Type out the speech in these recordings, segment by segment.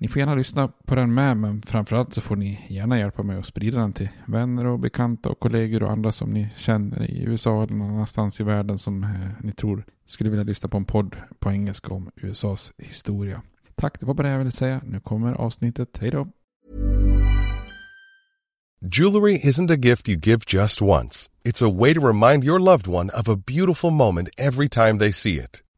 Ni får gärna lyssna på den med, men framförallt så får ni gärna hjälpa mig att sprida den till vänner och bekanta och kollegor och andra som ni känner i USA eller någon annanstans i världen som eh, ni tror skulle vilja lyssna på en podd på engelska om USAs historia. Tack, det var bara det jag ville säga. Nu kommer avsnittet. Hej då! Jewelry isn't a gift you give just once. It's a way to remind your loved one of a beautiful moment every time they see it.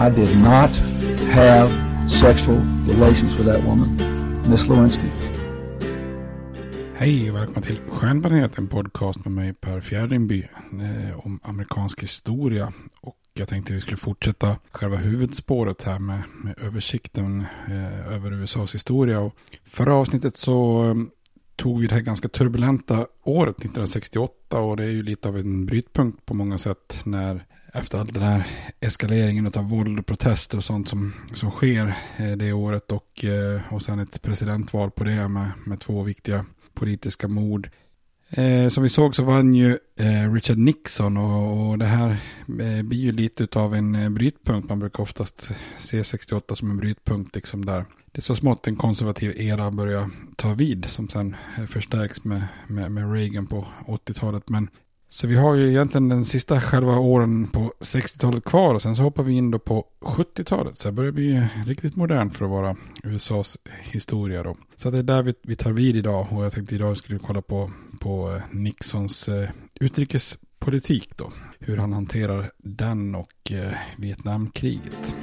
I did not have sexual relations with that woman, Miss Lewinsky. Hej och välkomna till Stjärnbaneret, en podcast med mig Per Fjärdingby eh, om amerikansk historia. Och jag tänkte att vi skulle fortsätta själva huvudspåret här med, med översikten eh, över USAs historia. Och förra avsnittet så eh, tog vi det här ganska turbulenta året 1968 och det är ju lite av en brytpunkt på många sätt när efter all den här eskaleringen av våld och protester och sånt som, som sker eh, det året och, eh, och sen ett presidentval på det med, med två viktiga politiska mord. Eh, som vi såg så vann ju eh, Richard Nixon och, och det här eh, blir ju lite av en eh, brytpunkt. Man brukar oftast se 68 som en brytpunkt liksom där. Det är så smått en konservativ era börjar ta vid som sen eh, förstärks med, med, med Reagan på 80-talet. Men så vi har ju egentligen den sista själva åren på 60-talet kvar och sen så hoppar vi in då på 70-talet. Så det börjar bli riktigt modernt för att vara USAs historia då. Så det är där vi, vi tar vid idag och jag tänkte idag skulle vi kolla på, på eh, Nixons eh, utrikespolitik då. Hur han hanterar den och eh, Vietnamkriget.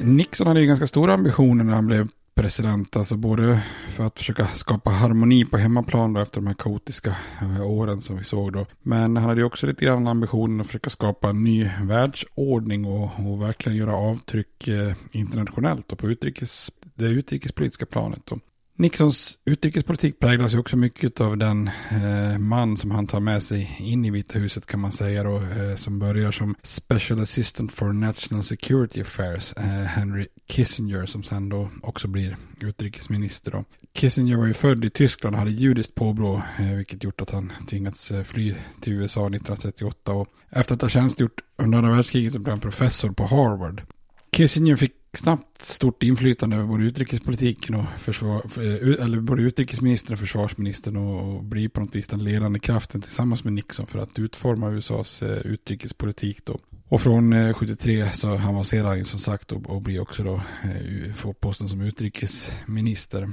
Nixon hade ju ganska stora ambitioner när han blev president. Alltså både för att försöka skapa harmoni på hemmaplan då efter de här kaotiska eh, åren som vi såg då. Men han hade ju också lite grann ambitionen att försöka skapa en ny världsordning och, och verkligen göra avtryck eh, internationellt och på utrikes, det utrikespolitiska planet. Då. Nixons utrikespolitik präglas ju också mycket av den eh, man som han tar med sig in i Vita huset kan man säga då, eh, som börjar som Special Assistant for National Security Affairs, eh, Henry Kissinger, som sen då också blir utrikesminister då. Kissinger var ju född i Tyskland och hade judiskt påbrå, eh, vilket gjort att han tvingats eh, fly till USA 1938 och efter att ha tjänstgjort under andra världskriget så blev han professor på Harvard. Kissinger fick snabbt stort inflytande över både utrikespolitiken och försvar, eh, eller både utrikesministern och försvarsministern och, och blir på något vis den ledande kraften tillsammans med Nixon för att utforma USAs eh, utrikespolitik då. Och från eh, 73 så avancerar han som sagt och, och blir också då, får posten som utrikesminister.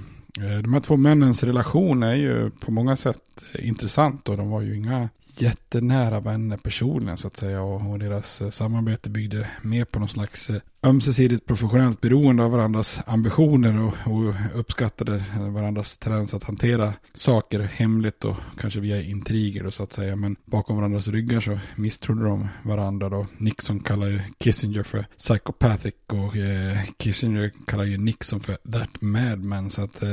De här två männens relation är ju på många sätt intressant och de var ju inga jättenära vänner personligen så att säga och, och deras eh, samarbete byggde mer på någon slags eh, ömsesidigt professionellt beroende av varandras ambitioner och, och uppskattade varandras tendens att hantera saker hemligt och kanske via intriger då, så att säga. Men bakom varandras ryggar så misstrodde de varandra då. Nixon kallar ju Kissinger för psychopathic och eh, Kissinger kallar ju Nixon för that madman. Så att eh,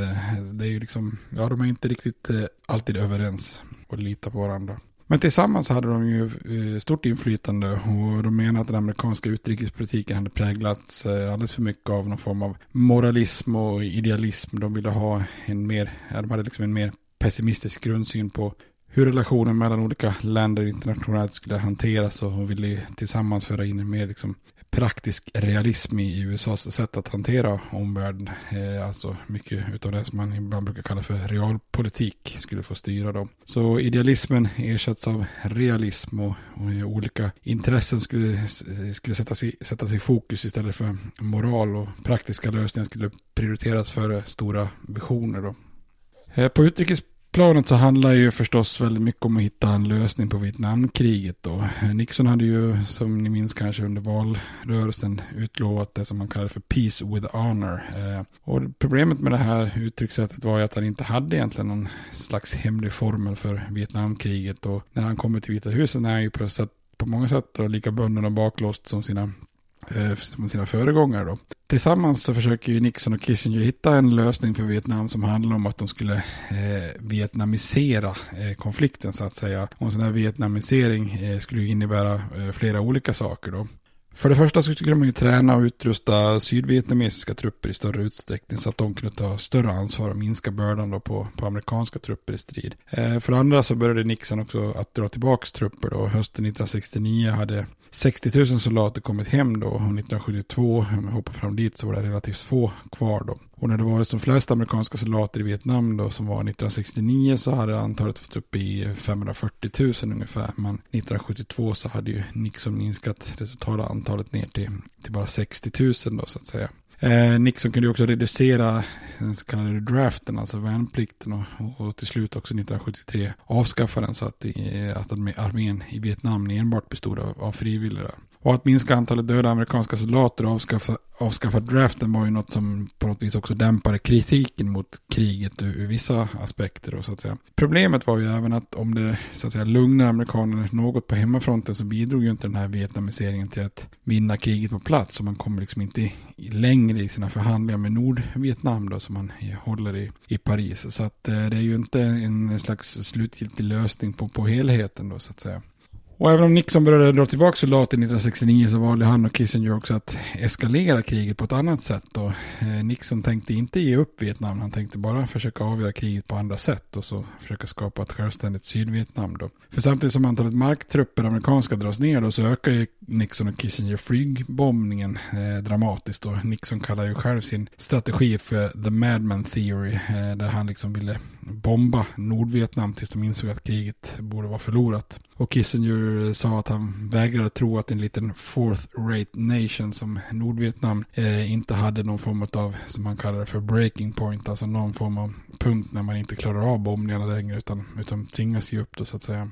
det är ju liksom, ja de är inte riktigt eh, alltid överens och litar på varandra. Men tillsammans hade de ju eh, stort inflytande och de menar att den amerikanska utrikespolitiken hade präglats eh, alldeles för mycket av någon form av moralism och idealism. De ville ha en mer, de hade liksom en mer pessimistisk grundsyn på hur relationen mellan olika länder internationellt skulle hanteras och ville tillsammans föra in en mer liksom praktisk realism i USAs sätt att hantera omvärlden. Eh, alltså mycket av det som man ibland brukar kalla för realpolitik skulle få styra dem. Så idealismen ersätts av realism och, och olika intressen skulle, skulle sättas, i, sättas i fokus istället för moral och praktiska lösningar skulle prioriteras före stora visioner. Då. Eh, på utrikes tidsplanet så handlar ju förstås väldigt mycket om att hitta en lösning på Vietnamkriget då. Nixon hade ju, som ni minns kanske under valrörelsen, utlovat det som man kallar för Peace with Honor. Eh, och problemet med det här uttryckssättet var ju att han inte hade egentligen någon slags hemlig formel för Vietnamkriget. Och när han kommer till Vita huset är han ju på, sätt, på många sätt lika bunden och baklåst som sina Eh, sina föregångare. Då. Tillsammans så försöker ju Nixon och Kissinger hitta en lösning för Vietnam som handlar om att de skulle eh, vietnamisera eh, konflikten så att säga. Och en sån här vietnamisering eh, skulle ju innebära eh, flera olika saker då. För det första så skulle man ju träna och utrusta sydvietnamesiska trupper i större utsträckning så att de kunde ta större ansvar och minska bördan då på, på amerikanska trupper i strid. Eh, för det andra så började Nixon också att dra tillbaka trupper då. Hösten 1969 hade 60 000 soldater kommit hem då och 1972, om jag hoppar fram dit, så var det relativt få kvar då. Och när det var som flest amerikanska soldater i Vietnam då som var 1969 så hade antalet varit uppe i 540 000 ungefär. Men 1972 så hade ju Nixon minskat det totala antalet ner till, till bara 60 000 då så att säga. Eh, Nixon kunde ju också reducera den så kallade draften, alltså värnplikten och, och, och till slut också 1973 avskaffa den så att, eh, att armén i Vietnam enbart bestod av, av frivilliga. Och att minska antalet döda amerikanska soldater och avskaffa, avskaffa draften var ju något som på något vis också dämpade kritiken mot kriget ur, ur vissa aspekter. Då, så att säga. Problemet var ju även att om det så att säga, lugnar amerikanerna något på hemmafronten så bidrog ju inte den här vietnamiseringen till att vinna kriget på plats. Så man kommer liksom inte längre i sina förhandlingar med Nordvietnam då som man håller i, i Paris. Så att eh, det är ju inte en slags slutgiltig lösning på, på helheten då så att säga. Och även om Nixon började dra tillbaka soldater 1969 så valde han och Kissinger också att eskalera kriget på ett annat sätt. Och eh, Nixon tänkte inte ge upp Vietnam, han tänkte bara försöka avgöra kriget på andra sätt och så försöka skapa ett självständigt Sydvietnam då. För samtidigt som antalet marktrupper, amerikanska, dras ner då så ökar ju Nixon och Kissinger flygbombningen eh, dramatiskt. Och Nixon kallar ju själv sin strategi för the madman theory, eh, där han liksom ville bomba Nordvietnam tills de insåg att kriget borde vara förlorat. Och Kissinger sa att han vägrade tro att en liten fourth rate nation som Nordvietnam eh, inte hade någon form av, som han kallade det för breaking point, alltså någon form av punkt när man inte klarar av bombningarna längre utan, utan tvingas ge upp då så att säga.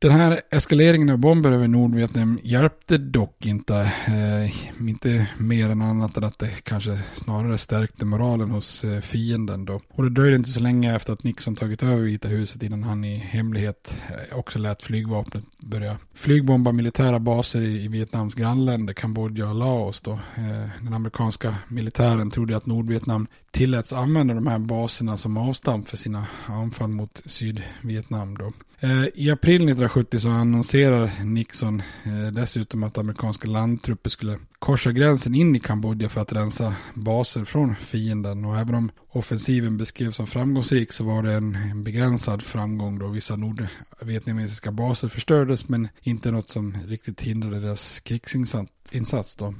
Den här eskaleringen av bomber över Nordvietnam hjälpte dock inte, eh, inte mer än annat än att det kanske snarare stärkte moralen hos eh, fienden då. Och det dröjde inte så länge efter att Nixon tagit över Vita huset innan han i hemlighet eh, också lät flygvapnet börja flygbomba militära baser i, i Vietnams grannländer, Kambodja och Laos då. Eh, den amerikanska militären trodde att Nordvietnam tilläts använda de här baserna som avstamp för sina anfall mot Sydvietnam då. Eh, I april 1970 så annonserar Nixon eh, dessutom att amerikanska landtrupper skulle korsa gränsen in i Kambodja för att rensa baser från fienden. Och även om offensiven beskrevs som framgångsrik så var det en begränsad framgång då vissa nordvietnamesiska baser förstördes men inte något som riktigt hindrade deras krigsinsats då.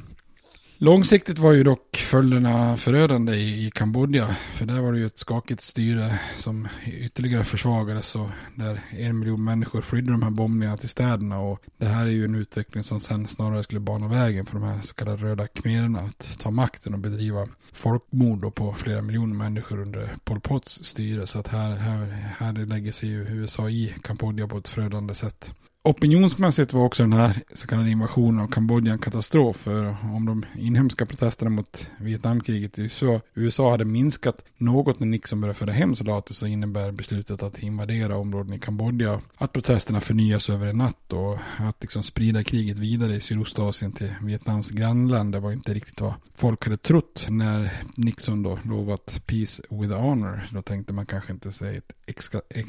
Långsiktigt var ju dock följderna förödande i, i Kambodja. För där var det ju ett skakigt styre som ytterligare försvagades och där en miljon människor flydde de här bombningarna till städerna. Och det här är ju en utveckling som sen snarare skulle bana vägen för de här så kallade röda khmererna att ta makten och bedriva folkmord på flera miljoner människor under Pol Pots styre. Så att här, här, här lägger sig ju USA i Kambodja på ett förödande sätt. Opinionsmässigt var också den här så kallade invasionen av Kambodja en katastrof. För om de inhemska protesterna mot Vietnamkriget i USA, hade minskat något när Nixon började föra hem soldater så innebär beslutet att invadera områden i Kambodja att protesterna förnyas över en natt och att liksom sprida kriget vidare i Sydostasien till Vietnams grannländer var inte riktigt vad folk hade trott när Nixon då lovat peace with honor. Då tänkte man kanske inte sig ett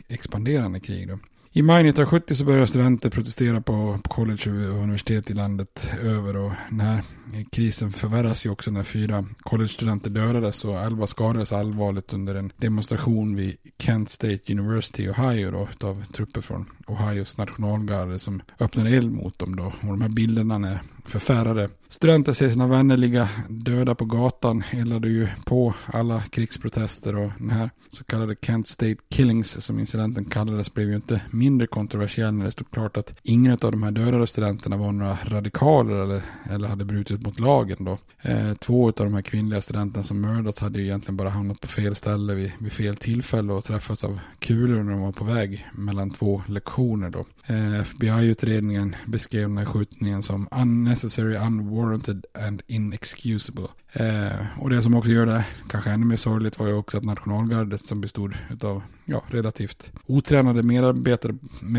expanderande krig då. I maj 1970 så började studenter protestera på, college och universitet i landet över och den här krisen förvärras ju också när fyra collegestudenter dödades och elva skadades allvarligt under en demonstration vid Kent State University i Ohio då av trupper från Ohios nationalgarde som öppnade eld mot dem då. Och de här bilderna är förfärade studenter ser sina vänner ligga döda på gatan eldade ju på alla krigsprotester och den här så kallade Kent State Killings som incidenten kallades blev ju inte mindre kontroversiell när det stod klart att ingen av de här dödade studenterna var några radikaler eller, eller hade brutit mot lagen då. Eh, två av de här kvinnliga studenterna som mördats hade ju egentligen bara hamnat på fel ställe vid, vid fel tillfälle och träffats av kulor när de var på väg mellan två lektioner då. Eh, FBI-utredningen beskrev den här skjutningen som unnecessary, unwarranted and inexcusable. Eh, och det som också gör det kanske ännu mer sorgligt var ju också att nationalgardet som bestod av ja, relativt otränade medarbetare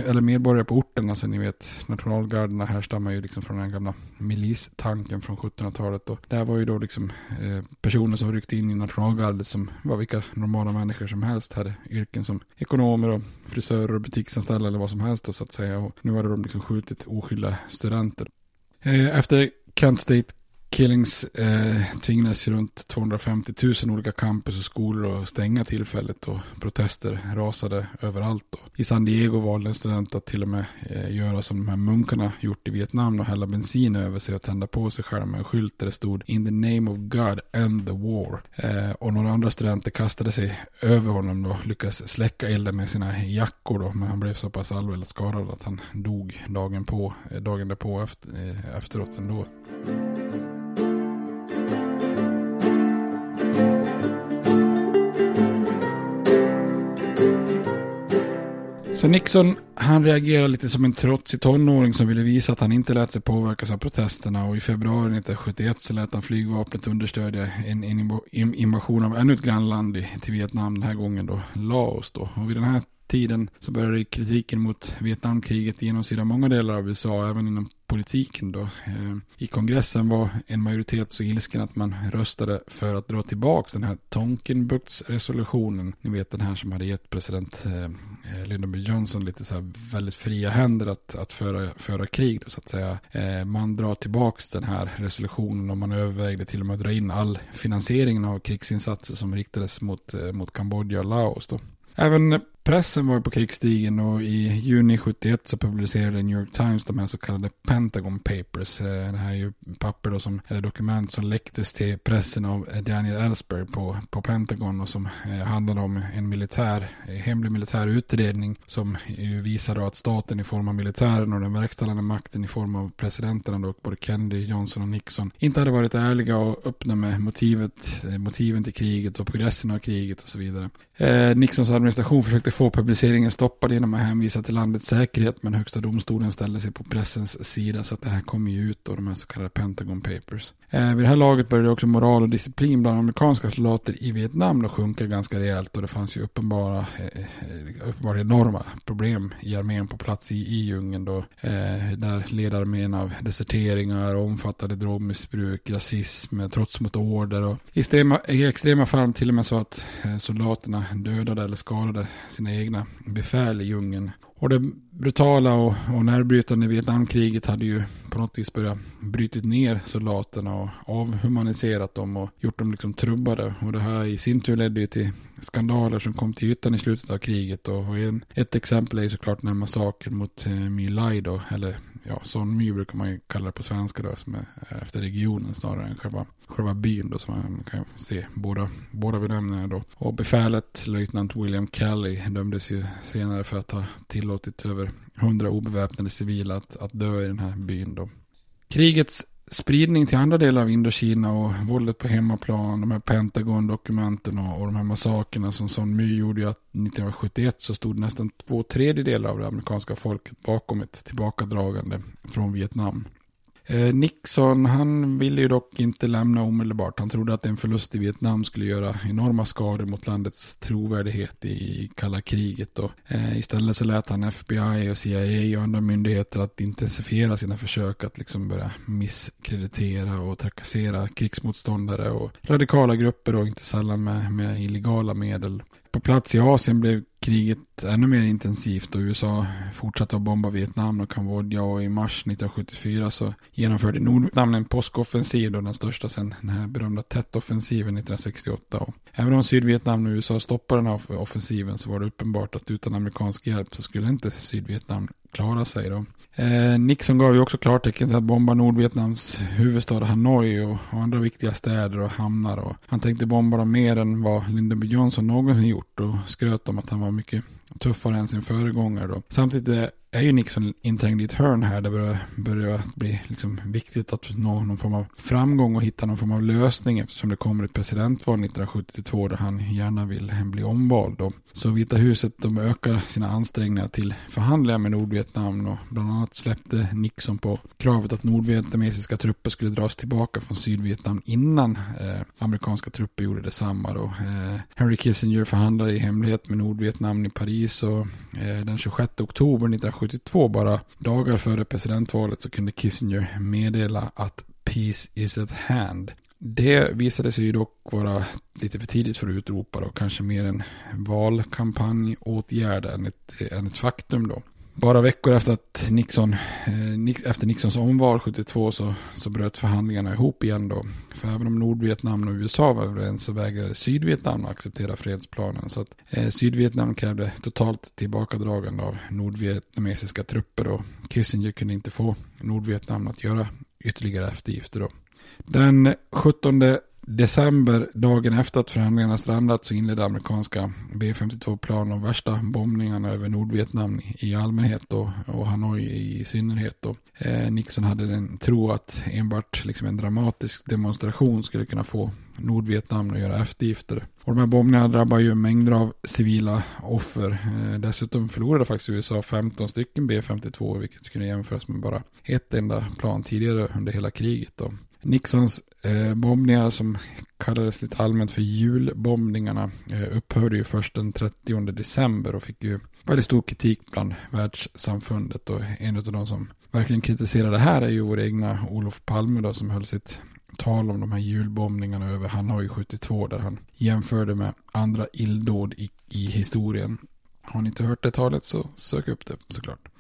eller medborgare på orten. Alltså ni vet nationalgarderna härstammar ju liksom från den gamla milistanken från 1700-talet. Och där var ju då liksom eh, personer som ryckte in i nationalgardet som var vilka normala människor som helst. Hade yrken som ekonomer och frisörer och butiksanställda eller vad som helst Och så att säga. Och nu hade de liksom skjutit oskyldiga studenter. Eh, efter Kent State Killings eh, tvingades runt 250 000 olika campus och skolor att stänga tillfället och protester rasade överallt. Då. I San Diego valde en student att till och med eh, göra som de här munkarna gjort i Vietnam och hälla bensin över sig och tända på sig själv med en skylt där det stod In the name of God end the war. Eh, och några andra studenter kastade sig över honom och lyckades släcka elden med sina jackor då, men han blev så pass allvarligt skadad att han dog dagen, på, eh, dagen därpå efter, eh, efteråt ändå. Så Nixon, han reagerade lite som en trotsig tonåring som ville visa att han inte lät sig påverkas av protesterna och i februari 1971 så lät han flygvapnet understödja en, en invasion av ännu ett grannland till Vietnam, den här gången då Laos då. Och vid den här tiden så började kritiken mot Vietnamkriget genomsyra många delar av USA, även inom politiken då. Eh, I kongressen var en majoritet så ilsken att man röstade för att dra tillbaka den här Tonkinbuktsresolutionen. Ni vet den här som hade gett president eh, eh, Lyndon B. Johnson lite så här väldigt fria händer att, att föra, föra krig då, så att säga. Man drar tillbaka den här resolutionen och man övervägde till och med att dra in all finansiering av krigsinsatser som riktades mot, mot Kambodja och Laos då. Även Pressen var på krigsstigen och i juni 71 så publicerade New York Times de här så kallade Pentagon Papers. Eh, det här är ju papper då som, eller dokument som läcktes till pressen av eh, Daniel Ellsberg på, på Pentagon och som eh, handlade om en militär, hemlig militär utredning som ju visade att staten i form av militären och den verkställande makten i form av presidenterna då, både Kennedy, Johnson och Nixon, inte hade varit ärliga och öppna med motivet, motiven till kriget och progressen av kriget och så vidare. Eh, Nixons administration försökte få publiceringen stoppad genom att hänvisa till landets säkerhet. Men högsta domstolen ställde sig på pressens sida så att det här kom ju ut då, de här så kallade Pentagon Papers. Eh, vid det här laget började också moral och disciplin bland amerikanska soldater i Vietnam då sjunka ganska rejält. Och det fanns ju uppenbara, eh, uppenbara enorma problem i armén på plats i, i djungeln då. Eh, där ledarmén av deserteringar, omfattade drogmissbruk, rasism, eh, trots mot order och i extrema, i extrema fall till och med så att eh, soldaterna dödade eller skadade sina egna befäl i djungeln. Och det brutala och, och närbrytande Vietnamkriget hade ju på något vis börjat brytit ner soldaterna och avhumaniserat dem och gjort dem liksom trubbade. Och det här i sin tur ledde ju till skandaler som kom till ytan i slutet av kriget. Och, en, ett exempel är ju såklart den här massakern mot eh, My Lai då, eller ja, Son My brukar man ju kalla det på svenska då, som är efter regionen snarare än själva, själva byn då, som man kan se båda, båda benämningarna då. Och befälet, löjtnant William Kelly, dömdes ju senare för att ha tillåtit över hundra obeväpnade civila att, att dö i den här byn då. Krigets spridning till andra delar av Indokina och våldet på hemmaplan, de här Pentagon-dokumenten och, och de här massakerna som Son My gjorde ju att 1971 så stod nästan två tredjedelar av det amerikanska folket bakom ett tillbakadragande från Vietnam. Eh, Nixon, han ville ju dock inte lämna omedelbart. Han trodde att en förlust i Vietnam skulle göra enorma skador mot landets trovärdighet i kalla kriget. Och, eh, istället så lät han FBI och CIA och andra myndigheter att intensifiera sina försök att liksom börja misskreditera och trakassera krigsmotståndare och radikala grupper och inte sällan med, med illegala medel. På plats i Asien blev kriget ännu mer intensivt och USA fortsatte att bomba Vietnam och Kambodja och i mars 1974 så genomförde Nordvietnam en påskoffensiv då den största sedan den här berömda Tet-offensiven 1968. Och även om Sydvietnam och USA stoppade den här offensiven så var det uppenbart att utan amerikansk hjälp så skulle inte Sydvietnam klara sig då. Eh, Nixon gav ju också klartecken till att bomba Nordvietnams huvudstad Hanoi och, och, andra viktiga städer och hamnar. Och han tänkte bomba dem mer än vad Lyndon B Johnson någonsin gjort och skröt om att han var mycket tuffare än sin föregångare då. Samtidigt eh, är ju Nixon inträngd i ett hörn här. Det börjar, börjar bli liksom viktigt att nå någon form av framgång och hitta någon form av lösning eftersom det kommer ett presidentval 1972 där han gärna vill bli omvald. Då. Så Vita huset de ökar sina ansträngningar till förhandlingar med Nordvietnam och bland annat släppte Nixon på kravet att nordvietnamesiska trupper skulle dras tillbaka från Sydvietnam innan eh, amerikanska trupper gjorde detsamma. Då. Eh, Henry Kissinger förhandlade i hemlighet med Nordvietnam i Paris och eh, den 26 oktober 1972 1972, bara dagar före presidentvalet, så kunde Kissinger meddela att peace is at hand. Det visade sig ju dock vara lite för tidigt för att utropa då, kanske mer en valkampanjåtgärd än ett, än ett faktum då. Bara veckor efter att Nixon, eh, efter Nixons omval 72 så, så bröt förhandlingarna ihop igen då. För även om Nordvietnam och USA var överens så vägrade Sydvietnam att acceptera fredsplanen. Så att eh, Sydvietnam krävde totalt tillbakadragande av nordvietnamesiska trupper och Kissinger kunde inte få Nordvietnam att göra ytterligare eftergifter då. Den 17 december, dagen efter att förhandlingarna strandat, så inledde amerikanska B-52-plan de värsta bombningarna över Nordvietnam i allmänhet och, och Hanoi i synnerhet. Och, eh, Nixon hade en tro att enbart liksom en dramatisk demonstration skulle kunna få Nordvietnam att göra eftergifter. Och de här bombningarna drabbar ju mängder av civila offer. Eh, dessutom förlorade faktiskt USA 15 stycken B-52, vilket kunde jämföras med bara ett enda plan tidigare under hela kriget. Då. Nixons eh, bombningar som kallades lite allmänt för julbombningarna eh, upphörde ju först den 30 december och fick ju väldigt stor kritik bland världssamfundet och en av de som verkligen kritiserade det här är ju vår egna Olof Palme då som höll sitt tal om de här julbombningarna över Hanoi 72 där han jämförde med andra illdåd i, i historien. Har ni inte hört det talet så sök upp det såklart.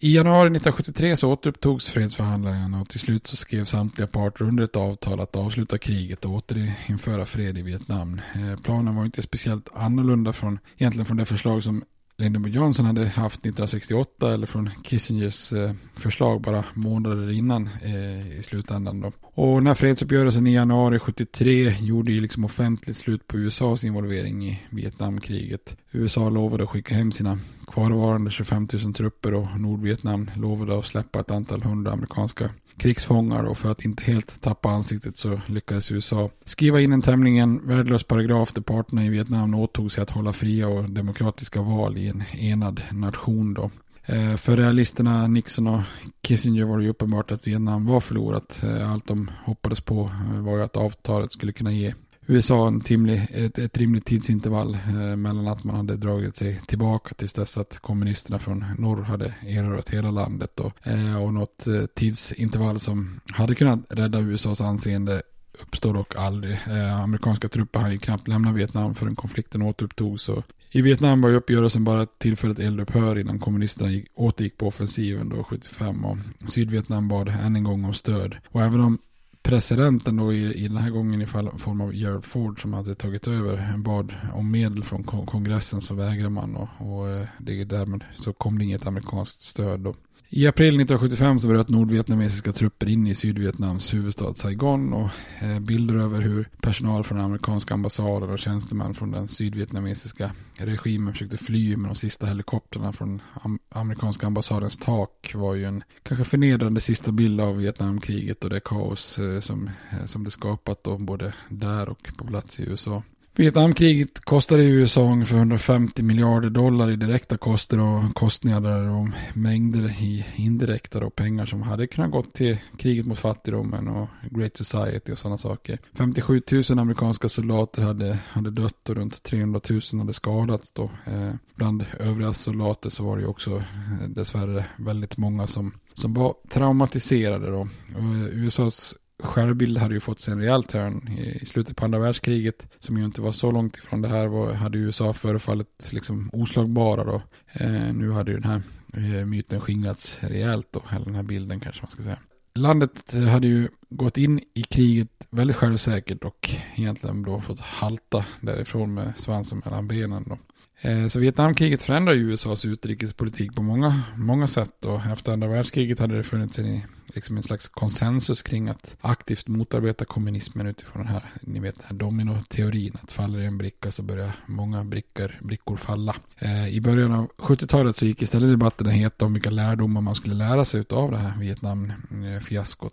I januari 1973 så återupptogs fredsförhandlingarna och till slut så skrev samtliga parter under ett avtal att avsluta kriget och återinföra fred i Vietnam. Eh, planen var inte speciellt annorlunda från, egentligen från det förslag som Lyndon B. Johnson hade haft 1968 eller från Kissingers eh, förslag bara månader innan eh, i slutändan. Då. Och när fredsuppgörelsen i januari 73 gjorde ju liksom offentligt slut på USAs involvering i Vietnamkriget USA lovade att skicka hem sina kvarvarande 25 000 trupper och Nordvietnam lovade att släppa ett antal hundra amerikanska krigsfångar och för att inte helt tappa ansiktet så lyckades USA skriva in en tämligen värdelös paragraf där parterna i Vietnam åtog sig att hålla fria och demokratiska val i en enad nation då. Eh, för realisterna Nixon och Kissinger var det ju uppenbart att Vietnam var förlorat. Eh, allt de hoppades på eh, var ju att avtalet skulle kunna ge USA en timlig, ett, ett rimligt tidsintervall eh, mellan att man hade dragit sig tillbaka tills dess att kommunisterna från norr hade erövrat hela landet och, eh, och något eh, tidsintervall som hade kunnat rädda USAs anseende uppstår dock aldrig. Eh, amerikanska trupper hann ju knappt lämna Vietnam förrän konflikten återupptogs. Och I Vietnam var ju uppgörelsen bara ett tillfälligt eldupphör innan kommunisterna gick, återgick på offensiven då 75 och Sydvietnam bad än en gång om stöd. Och även om presidenten då i, i den här gången i form av Gerald Ford som hade tagit över bad om medel från kongressen så vägrade man och, och eh, det, därmed så kom det inget amerikanskt stöd då. I april 1975 så bröt nordvietnamesiska trupper in i Sydvietnams huvudstad Saigon och eh, bilder över hur personal från amerikanska ambassader och tjänstemän från den sydvietnamesiska regimen försökte fly med de sista helikoptrarna från amerikanska ambassadens tak var ju en kanske förnedrande sista bild av Vietnamkriget och det kaos eh, som, eh, som det skapat då både där och på plats i USA. Vietnamkriget kostade USA ungefär 150 miljarder dollar i direkta kostnader och kostnader och mängder i indirekta då, pengar som hade kunnat gå till kriget mot fattigdomen och Great Society och sådana saker. 57 000 amerikanska soldater hade, hade dött och runt 300 000 hade skadats då. Eh, bland övriga soldater så var det ju också eh, dessvärre väldigt många som, som var traumatiserade då. Och, eh, USAs självbild hade ju fått sig en rejäl törn i slutet på andra världskriget. Som ju inte var så långt ifrån det här var, hade USA förefallit liksom oslagbara då. Eh, nu hade ju den här eh, myten skingrats rejält då, eller den här bilden kanske man ska säga. Landet hade ju gått in i kriget väldigt självsäkert och egentligen då fått halta därifrån med svansen mellan benen då. Eh, så Vietnamkriget förändrade USAs utrikespolitik på många, många sätt och efter andra världskriget hade det funnits en, liksom en slags konsensus kring att aktivt motarbeta kommunismen utifrån den här, ni vet, den här dominoteorin. Att faller en bricka så börjar många brickor, brickor falla. Eh, I början av 70-talet så gick istället debatten het om vilka lärdomar man skulle lära sig av det här Vietnamfiaskot.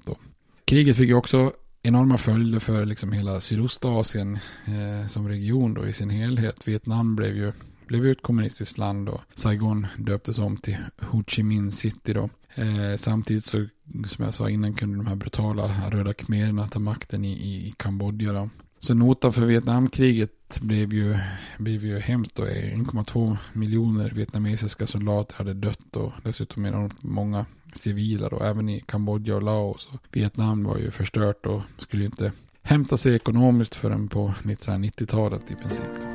Kriget fick ju också enorma följder för liksom hela Sydostasien eh, som region då i sin helhet. Vietnam blev ju blev ju ett kommunistiskt land och Saigon döptes om till Ho Chi Minh City då. Eh, samtidigt så, som jag sa innan, kunde de här brutala röda khmererna ta makten i, i, i Kambodja då. Så notan för Vietnamkriget blev ju, blev ju hemskt då. 1,2 miljoner vietnamesiska soldater hade dött och dessutom enormt många civila då. Även i Kambodja och Laos. Och Vietnam var ju förstört och skulle ju inte hämta sig ekonomiskt förrän på 1990-talet i princip.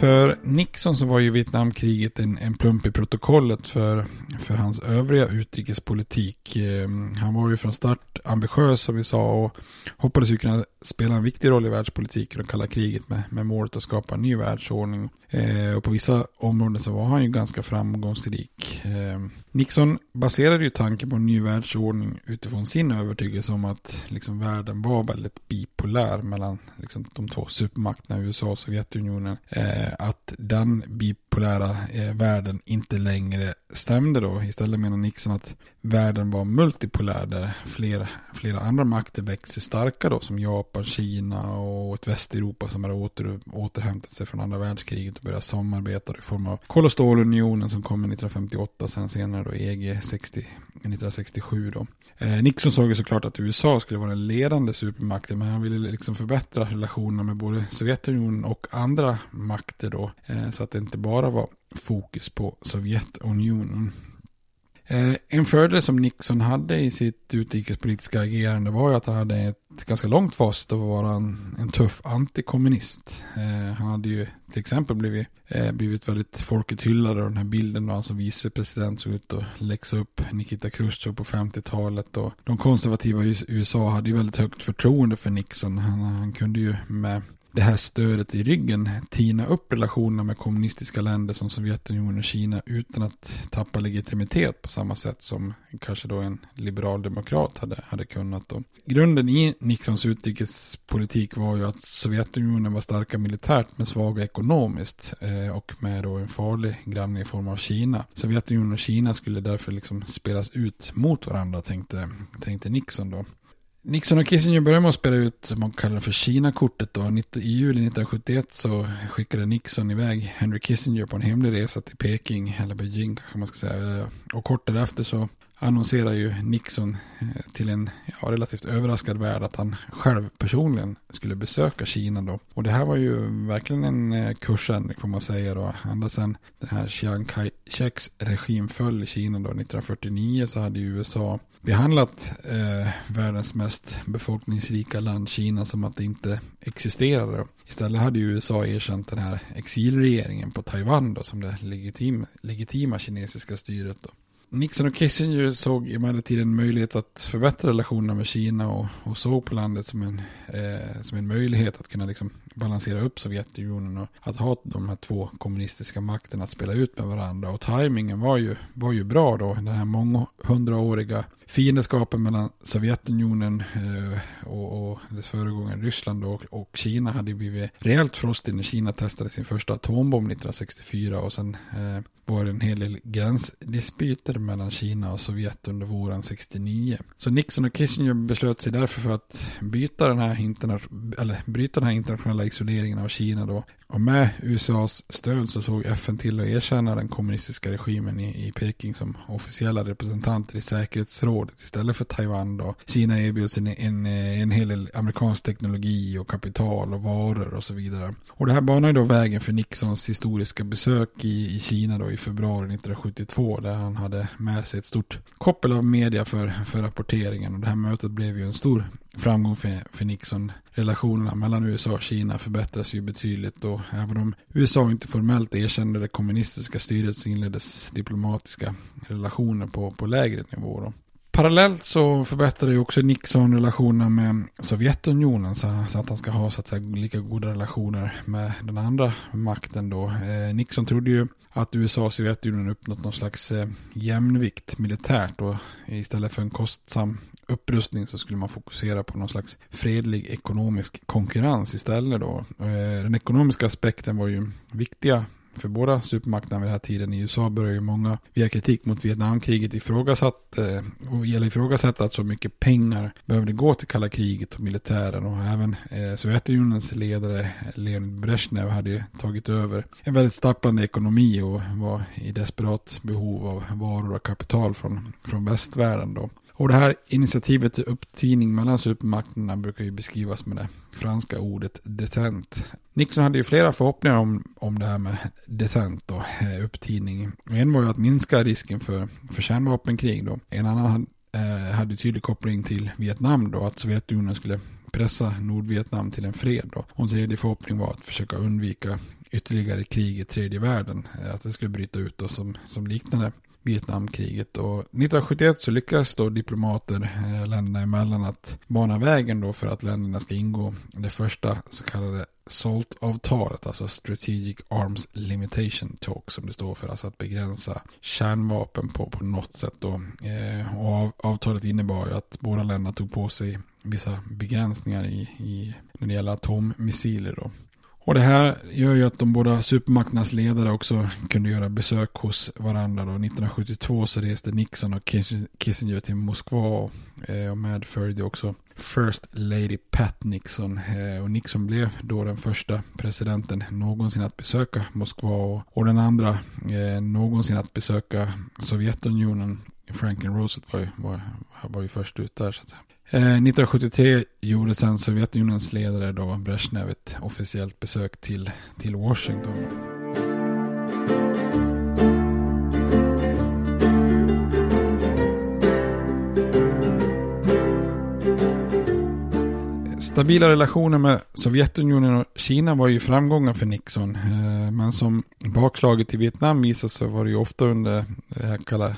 För Nixon så var ju Vietnamkriget en, en plump i protokollet för, för hans övriga utrikespolitik. Ehm, han var ju från start ambitiös som vi sa och hoppades ju kunna spela en viktig roll i världspolitiken och kalla kriget med, med målet att skapa en ny världsordning. Eh, och på vissa områden så var han ju ganska framgångsrik. Eh, Nixon baserade ju tanken på en ny världsordning utifrån sin övertygelse om att liksom, världen var väldigt bipolär mellan liksom, de två supermakterna USA och Sovjetunionen. Eh, att den bipolära eh, världen inte längre stämde då. Istället menar Nixon att världen var multipolär där flera, flera andra makter växte starka då som Japan, Kina och ett Västeuropa som hade åter, återhämtat sig från andra världskriget och började samarbeta i form av kol och stålunionen som kom 1958 sen senare då EG 60, 1967 då. Eh, Nixon såg ju såklart att USA skulle vara den ledande supermakten men han ville liksom förbättra relationerna med både Sovjetunionen och andra makter då. Eh, så att det inte bara var fokus på Sovjetunionen. Eh, en fördel som Nixon hade i sitt utrikespolitiska agerande var ju att han hade ett ganska långt facit av att vara en, en tuff antikommunist. Eh, han hade ju till exempel blivit, eh, blivit väldigt folket hyllad av den här bilden då alltså han som vicepresident såg ut och läxa upp Nikita Khrushchev på 50-talet. Och de konservativa i USA hade ju väldigt högt förtroende för Nixon. Han, han kunde ju med det här stödet i ryggen tina upp relationerna med kommunistiska länder som Sovjetunionen och Kina utan att tappa legitimitet på samma sätt som kanske då en liberal demokrat hade, hade kunnat. Då. Grunden i Nixons utrikespolitik var ju att Sovjetunionen var starka militärt men svaga ekonomiskt eh, och med då en farlig granne i form av Kina. Sovjetunionen och Kina skulle därför liksom spelas ut mot varandra tänkte, tänkte Nixon då. Nixon och Kissinger började med att spela ut, som man kallar för Kina-kortet då. I juli 1971 så skickade Nixon iväg Henry Kissinger på en hemlig resa till Peking, eller Beijing kanske man ska säga. Och kort därefter så annonserar ju Nixon eh, till en ja, relativt överraskad värld att han själv personligen skulle besöka Kina då. Och det här var ju verkligen en eh, kursen kursändring får man säga då. Ända sedan den här Chiang Kai-sheks regim föll i Kina då 1949 så hade ju USA behandlat eh, världens mest befolkningsrika land, Kina, som att det inte existerade. Istället hade ju USA erkänt den här exilregeringen på Taiwan då, som det legitima, legitima kinesiska styret. Då. Nixon och Kissinger såg emellertid en möjlighet att förbättra relationerna med Kina och, och såg på landet som en, eh, som en möjlighet att kunna liksom balansera upp Sovjetunionen och att ha de här två kommunistiska makterna att spela ut med varandra. Och tajmingen var ju, var ju bra då. Den här månghundraåriga fiendskapen mellan Sovjetunionen eh, och, och dess föregångare Ryssland och, och Kina hade blivit rejält frostig när Kina testade sin första atombomb 1964 och sen eh, var det en hel del gränsdispyter mellan Kina och Sovjet under våren 69. Så Nixon och Kissinger beslöt sig därför för att byta den här interna- eller bryta den här internationella isoleringen av Kina då och med USAs stöd så såg FN till att erkänna den kommunistiska regimen i, i Peking som officiella representanter i säkerhetsrådet istället för Taiwan då. Kina erbjöds en, en, en hel del amerikansk teknologi och kapital och varor och så vidare. Och det här banade då vägen för Nixons historiska besök i, i Kina då i februari 1972 där han hade med sig ett stort koppel av media för, för rapporteringen. Och det här mötet blev ju en stor framgång för, för Nixon. Relationerna mellan USA och Kina förbättras ju betydligt och även om USA inte formellt erkände det kommunistiska styret så inleddes diplomatiska relationer på, på lägre nivå. Då. Parallellt så förbättrade ju också Nixon relationerna med Sovjetunionen så, så, att han ska ha så att säga lika goda relationer med den andra makten då. Eh, Nixon trodde ju att USA och Sovjetunionen uppnått någon slags eh, jämnvikt militärt och istället för en kostsam upprustning så skulle man fokusera på någon slags fredlig ekonomisk konkurrens istället då. Eh, den ekonomiska aspekten var ju viktiga för båda supermakterna vid den här tiden. I USA började ju många via kritik mot Vietnamkriget ifrågasatt och gäller ifrågasätta att så mycket pengar behövde gå till kalla kriget och militären och även eh, Sovjetunionens ledare Leonid Brezhnev hade ju tagit över en väldigt stapplande ekonomi och var i desperat behov av varor och kapital från, från västvärlden då. Och det här initiativet till upptining mellan supermakterna brukar ju beskrivas med det franska ordet detent. Nixon hade ju flera förhoppningar om, om det här med detent och eh, upptining. En var ju att minska risken för, för kärnvapenkrig då. En annan eh, hade tydlig koppling till Vietnam då, att Sovjetunionen skulle pressa Nordvietnam till en fred då. Och en tredje förhoppning var att försöka undvika ytterligare krig i tredje världen. Eh, att det skulle bryta ut då som, som liknande Vietnamkriget. Och 1971 så lyckades då diplomater eh, länderna emellan att bana vägen då för att länderna ska ingå det första så kallade SALT-avtalet, alltså Strategic Arms Limitation Talk som det står för, alltså att begränsa kärnvapen på, på något sätt då. Eh, och av, avtalet innebar ju att båda länderna tog på sig vissa begränsningar i, i när det gäller atommissiler då. Och det här gör ju att de båda supermakternas ledare också kunde göra besök hos varandra. Då. 1972 så reste Nixon och Kissinger till Moskva och eh, med följde också First Lady Pat Nixon. Eh, och Nixon blev då den första presidenten någonsin att besöka Moskva och den andra eh, någonsin att besöka Sovjetunionen. Franklin Roosevelt var ju, var, var ju först ut där så att säga. Eh, 1973 gjorde sedan Sovjetunionens ledare då Brezhnev ett officiellt besök till, till Washington. Stabila relationer med Sovjetunionen och Kina var ju framgångar för Nixon. Eh, men som bakslaget i Vietnam visade så var det ju ofta under det här kalla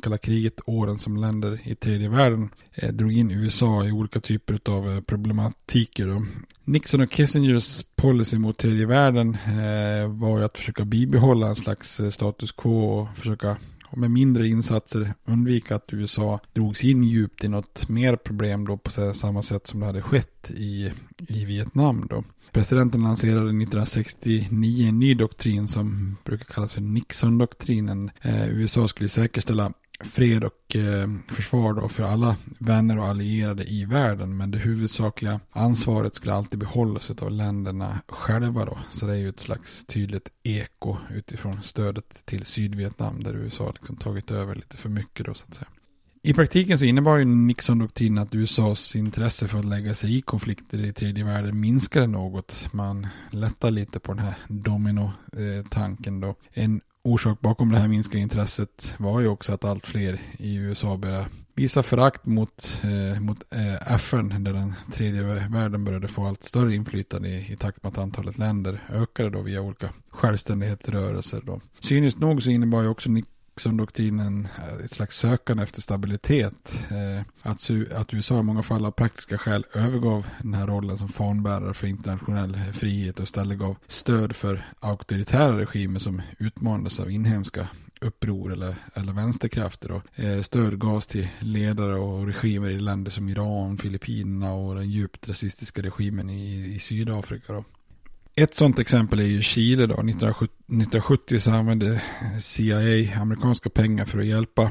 kalla kriget åren som länder i tredje världen eh, drog in USA i olika typer av eh, problematiker. Då. Nixon och Kissingers policy mot tredje världen eh, var ju att försöka bibehålla en slags eh, status quo och försöka och med mindre insatser undvika att USA drogs in djupt i något mer problem då på samma sätt som det hade skett i, i Vietnam då. Presidenten lanserade 1969 en ny doktrin som brukar kallas för Nixon-doktrinen. Eh, USA skulle säkerställa fred och eh, försvar då för alla vänner och allierade i världen. Men det huvudsakliga ansvaret skulle alltid behållas av länderna själva då. Så det är ju ett slags tydligt eko utifrån stödet till Sydvietnam där USA liksom tagit över lite för mycket då så att säga. I praktiken så innebar ju Nixon-doktrinen att USAs intresse för att lägga sig i konflikter i tredje världen minskade något. Man lättar lite på den här domino-tanken eh, då. En orsak bakom det här minskade intresset var ju också att allt fler i USA började visa förakt mot, eh, mot eh, FN där den tredje världen började få allt större inflytande i, i takt med att antalet länder ökade då via olika självständighetsrörelser. Då. Cyniskt nog så innebar ju också Nixon-doktrinen eh, ett slags sökande efter stabilitet. Eh, att, att USA i många fall av praktiska skäl övergav den här rollen som fanbärare för internationell frihet och istället gav stöd för auktoritära regimer som utmanades av inhemska uppror eller, eller vänsterkrafter. Då. Eh, stöd gavs till ledare och regimer i länder som Iran, Filippinerna och den djupt rasistiska regimen i, i Sydafrika. Då. Ett sådant exempel är ju Chile då. 1970, så använde CIA amerikanska pengar för att hjälpa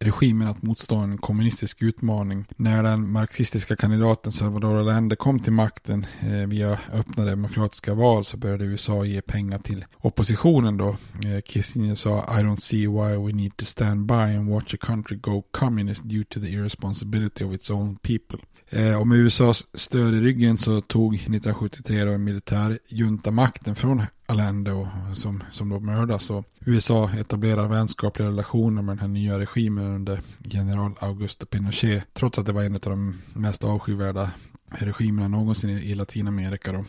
regimen att motstå en kommunistisk utmaning. När den marxistiska kandidaten Salvador Allende kom till makten eh, via öppna demokratiska val så började USA ge pengar till oppositionen då. Eh, Kissinger sa I don't see why we need to stand by and watch a country go communist due to the irresponsibility of its own people. Eh, och med USAs stöd i ryggen så tog 1973 då en militärjunta makten från Allende och, som, som då mördas. Och USA etablerar vänskapliga relationer med den här nya regimen under general Augusto Pinochet. Trots att det var en av de mest avskyvärda regimerna någonsin i Latinamerika. Då.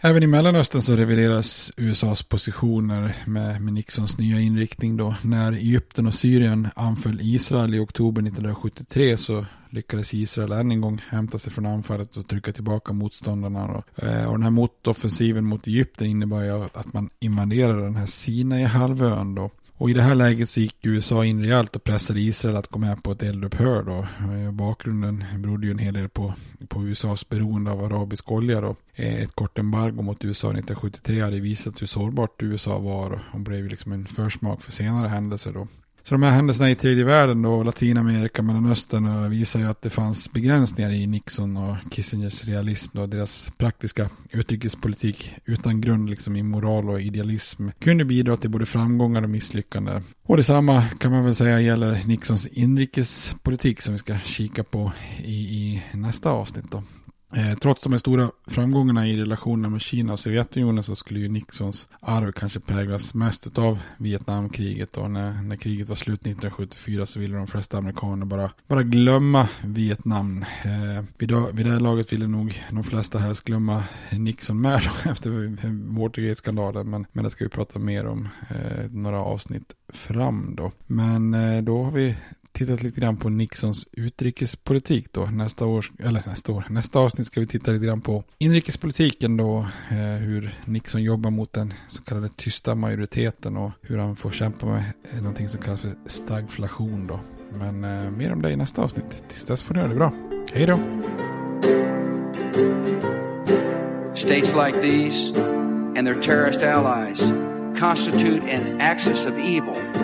Även i Mellanöstern så revideras USAs positioner med, med Nixons nya inriktning då. När Egypten och Syrien anföll Israel i oktober 1973 så lyckades Israel än en gång hämta sig från anfallet och trycka tillbaka motståndarna. Då. Eh, och den här motoffensiven mot Egypten innebar ju att man invaderade den här Sinai-halvön då. Och i det här läget så gick USA in rejält och pressade Israel att gå med på ett eldupphör då. Eh, bakgrunden berodde ju en hel del på, på USAs beroende av arabisk olja då. Eh, ett kort embargo mot USA 1973 hade visat hur sårbart USA var och blev liksom en försmak för senare händelser då. Så de här händelserna i tredje världen då, Latinamerika, Mellanöstern eh, visar ju att det fanns begränsningar i Nixon och Kissingers realism då, deras praktiska utrikespolitik utan grund liksom i moral och idealism kunde bidra till både framgångar och misslyckande. Och detsamma kan man väl säga gäller Nixons inrikespolitik som vi ska kika på i, i nästa avsnitt då. Eh, trots de här stora framgångarna i relationerna med Kina och Sovjetunionen så skulle ju Nixons arv kanske präglas mest av Vietnamkriget. Och när, när kriget var slut 1974 så ville de flesta amerikaner bara, bara glömma Vietnam. Eh, vid, vid det här laget ville nog de flesta helst glömma Nixon med då, efter Watergate-skandalen. Men, men det ska vi prata mer om eh, några avsnitt fram då. Men eh, då har vi tittat lite grann på Nixons utrikespolitik då. Nästa år, eller nästa år, nästa avsnitt ska vi titta lite grann på inrikespolitiken då. Eh, hur Nixon jobbar mot den så kallade tysta majoriteten och hur han får kämpa med någonting som kallas för stagflation då. Men eh, mer om det i nästa avsnitt. Tills dess får ni ha det bra. Hej då! States like these and their terrorist allies constitute an axis of evil.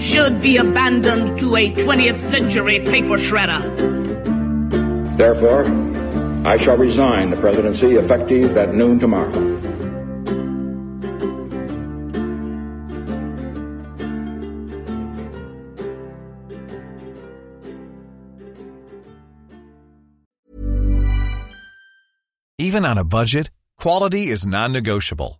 should be abandoned to a 20th century paper shredder. Therefore, I shall resign the presidency effective at noon tomorrow. Even on a budget, quality is non-negotiable.